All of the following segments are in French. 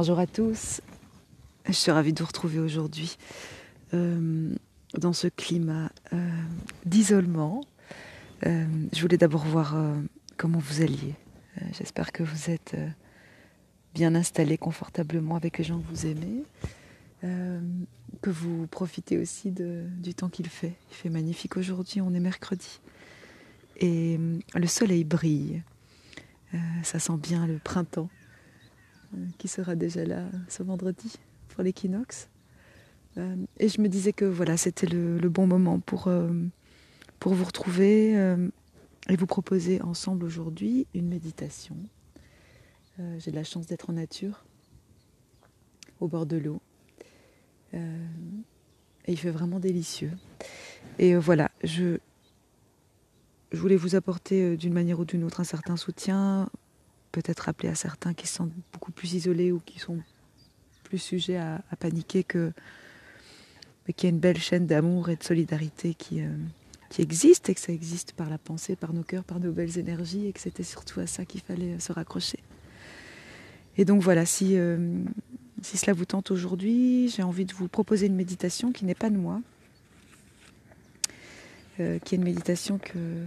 Bonjour à tous. Je suis ravie de vous retrouver aujourd'hui euh, dans ce climat euh, d'isolement. Euh, je voulais d'abord voir comment vous alliez. J'espère que vous êtes bien installés confortablement avec les gens que vous aimez. que vous profitez aussi du temps qu'il fait. Il fait magnifique aujourd'hui, on est mercredi. Et le soleil brille. ça sent bien le printemps qui sera déjà là ce vendredi pour l'équinoxe. Euh, et je me disais que voilà, c'était le, bon moment pour, euh, vous retrouver euh, et vous proposer ensemble aujourd'hui une méditation. J'ai de la chance d'être en nature, au bord de l'eau. et il fait vraiment délicieux. Et voilà, je voulais vous apporter d'une manière ou d'une autre un certain soutien, peut-être rappeler à certains qui se sentent beaucoup plus isolés ou qui sont plus sujets à, paniquer que qu'il y a une belle chaîne d'amour et de solidarité qui, euh, qui existe et que ça existe par la pensée, par nos cœurs, par nos belles énergies et que c'était surtout à ça qu'il fallait se raccrocher. Et donc voilà, si, euh, si cela vous tente aujourd'hui, j'ai envie de vous proposer une méditation qui n'est pas de moi, euh, qui est une méditation que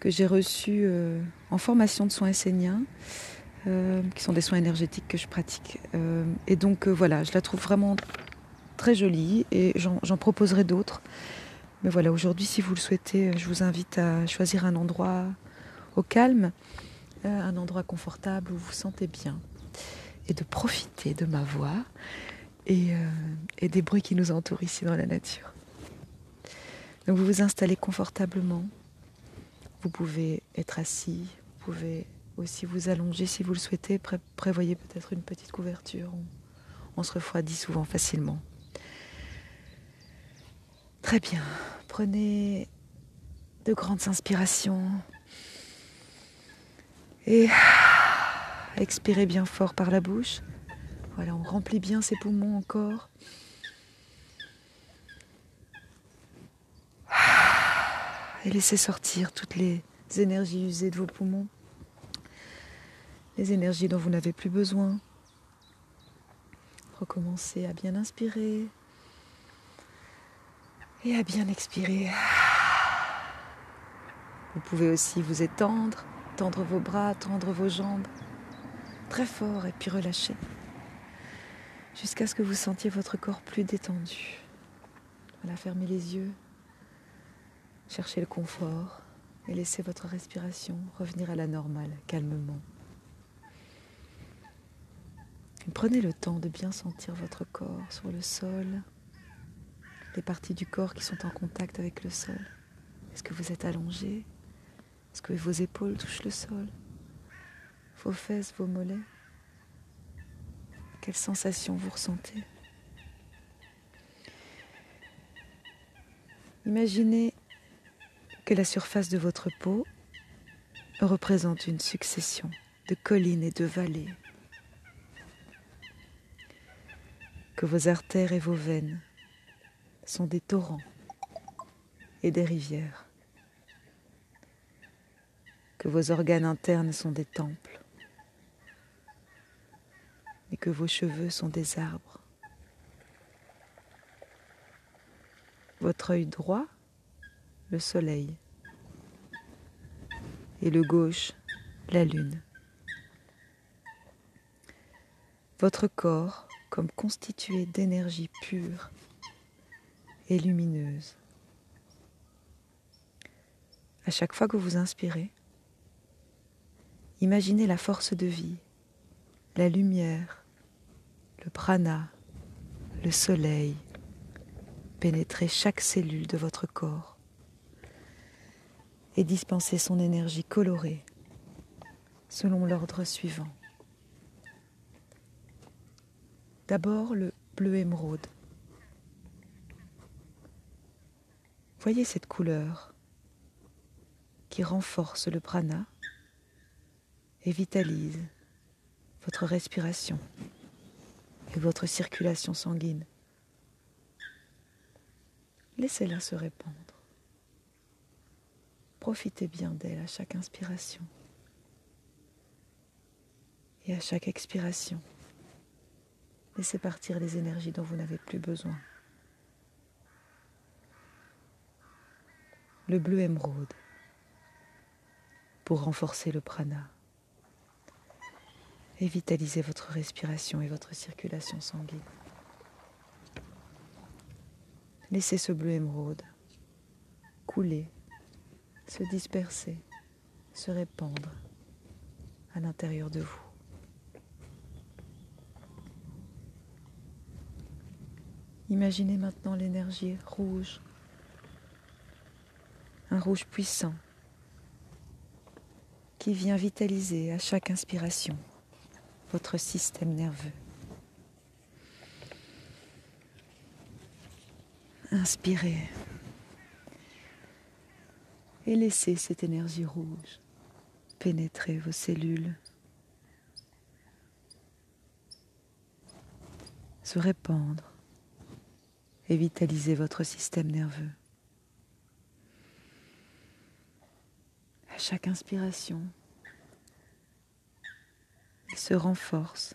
que j'ai reçu euh, en formation de soins esséniens, euh, qui sont des soins énergétiques que je pratique. Euh, et donc voilà, je la trouve vraiment très jolie et j'en proposerai d'autres. Mais voilà, aujourd'hui, si vous le souhaitez, je vous invite à choisir un endroit au calme, un endroit confortable où vous vous sentez bien et de profiter de ma voix et, et des bruits qui nous entourent ici dans la nature. Donc vous vous installez confortablement vous pouvez être assis, vous pouvez aussi vous allonger si vous le souhaitez. prévoyez peut-être une petite couverture. On, se refroidit souvent facilement. Très bien. Prenez de grandes inspirations. Et expirez bien fort par la bouche. Voilà, on remplit bien ses poumons encore. Et laissez sortir toutes les énergies usées de vos poumons, les énergies dont vous n'avez plus besoin. Recommencez à bien inspirer et à bien expirer. Vous pouvez aussi vous étendre, tendre vos bras, tendre vos jambes très fort et puis relâcher jusqu'à ce que vous sentiez votre corps plus détendu. Voilà, fermez les yeux Cherchez le confort et laissez votre respiration revenir à la normale, calmement. prenez le temps de bien sentir votre corps sur le sol, les parties du corps qui sont en contact avec le sol. Est-ce que vous êtes allongé? Est-ce que vos épaules touchent le sol? Vos fesses, vos mollets? Quelles sensations vous ressentez? Imaginez que la surface de votre peau représente une succession de collines et de vallées, que vos artères et vos veines sont des torrents et des rivières, que vos organes internes sont des temples et que vos cheveux sont des arbres. Votre œil droit le soleil, et le gauche, la lune. Votre corps comme constitué d'énergie pure et lumineuse. À chaque fois que vous inspirez, imaginez la force de vie, la lumière, le prana, le soleil pénétrer chaque cellule de votre corps et dispenser son énergie colorée selon l'ordre suivant. D'abord le bleu émeraude. Voyez cette couleur qui renforce le prana et vitalise votre respiration et votre circulation sanguine. Laissez-la se répandre. Profitez bien d'elle à chaque inspiration et à chaque expiration. Laissez partir les énergies dont vous n'avez plus besoin. Le bleu émeraude pour renforcer le prana et vitaliser votre respiration et votre circulation sanguine. Laissez ce bleu émeraude couler, se disperser, se répandre à l'intérieur de vous. Imaginez maintenant l'énergie rouge, un rouge puissant qui vient vitaliser à chaque inspiration votre système nerveux. Inspirez et laissez cette énergie rouge pénétrer vos cellules, se répandre et vitaliser votre système nerveux. À chaque inspiration, il se renforce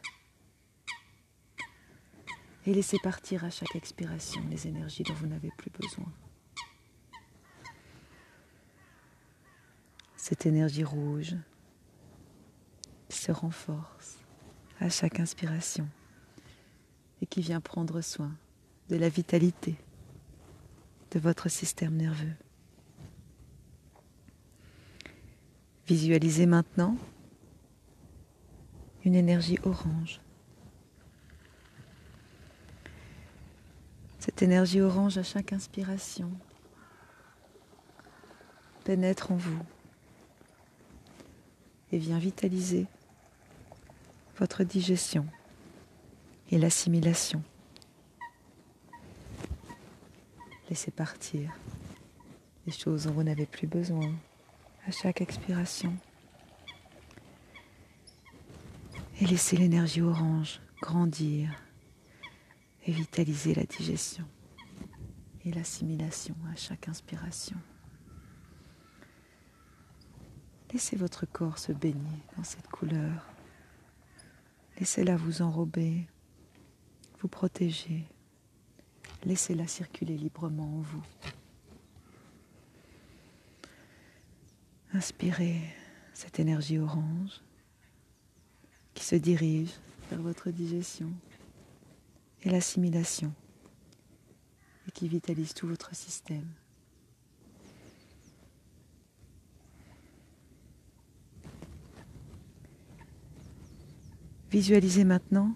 et laissez partir à chaque expiration les énergies dont vous n'avez plus besoin. Cette énergie rouge se renforce à chaque inspiration et qui vient prendre soin de la vitalité de votre système nerveux. Visualisez maintenant une énergie orange. Cette énergie orange à chaque inspiration pénètre en vous et vient vitaliser votre digestion et l'assimilation. Laissez partir les choses dont vous n'avez plus besoin à chaque expiration. Et laissez l'énergie orange grandir et vitaliser la digestion et l'assimilation à chaque inspiration. Laissez votre corps se baigner dans cette couleur. Laissez-la vous enrober, vous protéger. Laissez-la circuler librement en vous. Inspirez cette énergie orange qui se dirige vers votre digestion et l'assimilation et qui vitalise tout votre système. Visualisez maintenant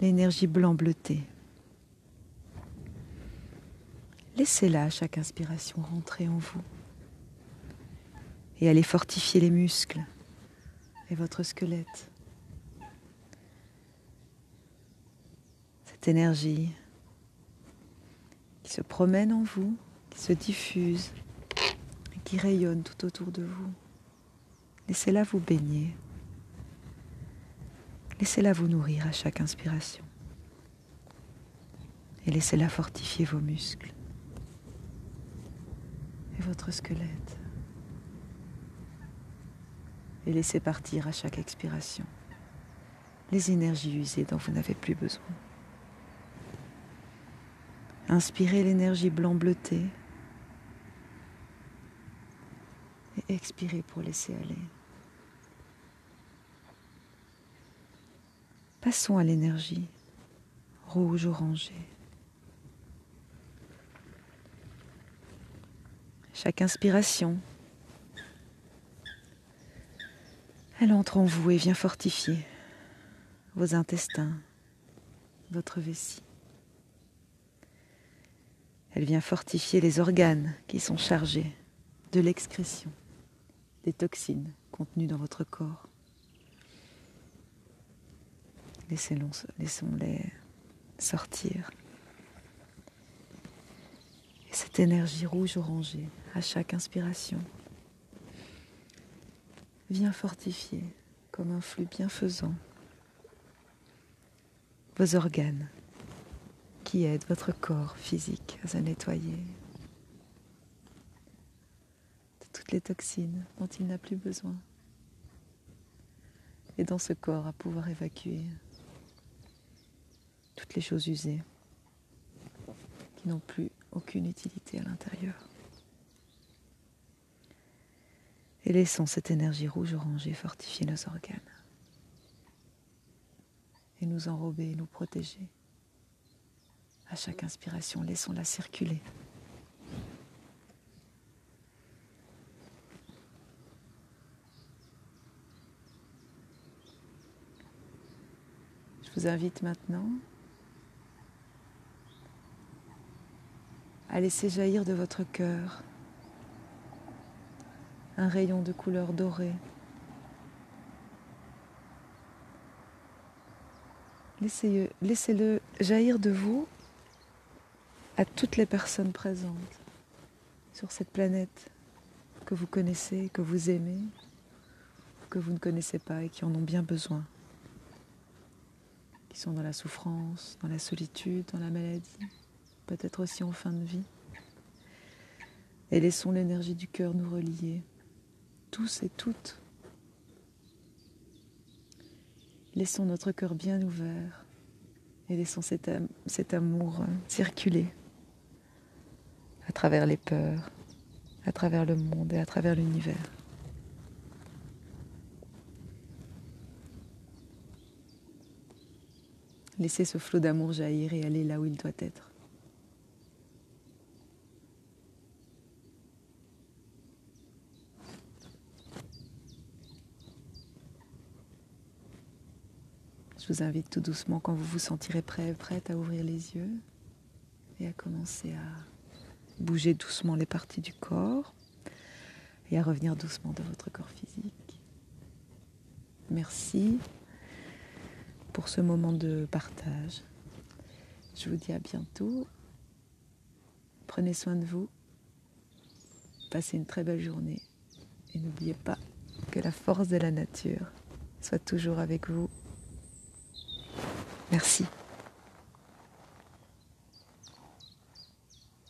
l'énergie blanc bleutée. Laissez-la à chaque inspiration rentrer en vous et allez fortifier les muscles et votre squelette. Cette énergie qui se promène en vous, qui se diffuse et qui rayonne tout autour de vous. Laissez-la vous baigner. Laissez-la vous nourrir à chaque inspiration. Et laissez-la fortifier vos muscles et votre squelette. Et laissez partir à chaque expiration les énergies usées dont vous n'avez plus besoin. Inspirez l'énergie blanc bleutée et expirez pour laisser aller. Passons à l'énergie rouge-orangée. Chaque inspiration, elle entre en vous et vient fortifier vos intestins, votre vessie. Elle vient fortifier les organes qui sont chargés de l'excrétion des toxines contenues dans votre corps. Laissons-les sortir. Et cette énergie rouge-orangée, à chaque inspiration, vient fortifier comme un flux bienfaisant vos organes qui aident votre corps physique à se nettoyer de toutes les toxines dont il n'a plus besoin et dans ce corps à pouvoir évacuer toutes les choses usées qui n'ont plus aucune utilité à l'intérieur. Et laissons cette énergie rouge-orangée fortifier nos organes et nous enrober, nous protéger. À chaque inspiration, laissons-la circuler. Je vous invite maintenant à laisser jaillir de votre cœur un rayon de couleur dorée. Laissez-le jaillir de vous à toutes les personnes présentes sur cette planète que vous connaissez, que vous aimez, que vous ne connaissez pas et qui en ont bien besoin, qui sont dans la souffrance, dans la solitude, dans la maladie, peut-être aussi en fin de vie. Et laissons l'énergie du cœur nous relier tous et toutes. Laissons notre cœur bien ouvert et laissons cet, amour circuler à travers les peurs, à travers le monde et à travers l'univers. Laissez ce flot d'amour jaillir et aller là où il doit être. Je vous invite tout doucement, quand vous vous sentirez prêt, prête, à ouvrir les yeux et à commencer à bouger doucement les parties du corps et à revenir doucement dans votre corps physique. Merci pour ce moment de partage. Je vous dis à bientôt. Prenez soin de vous. Passez une très belle journée. Et n'oubliez pas que la force de la nature soit toujours avec vous Merci.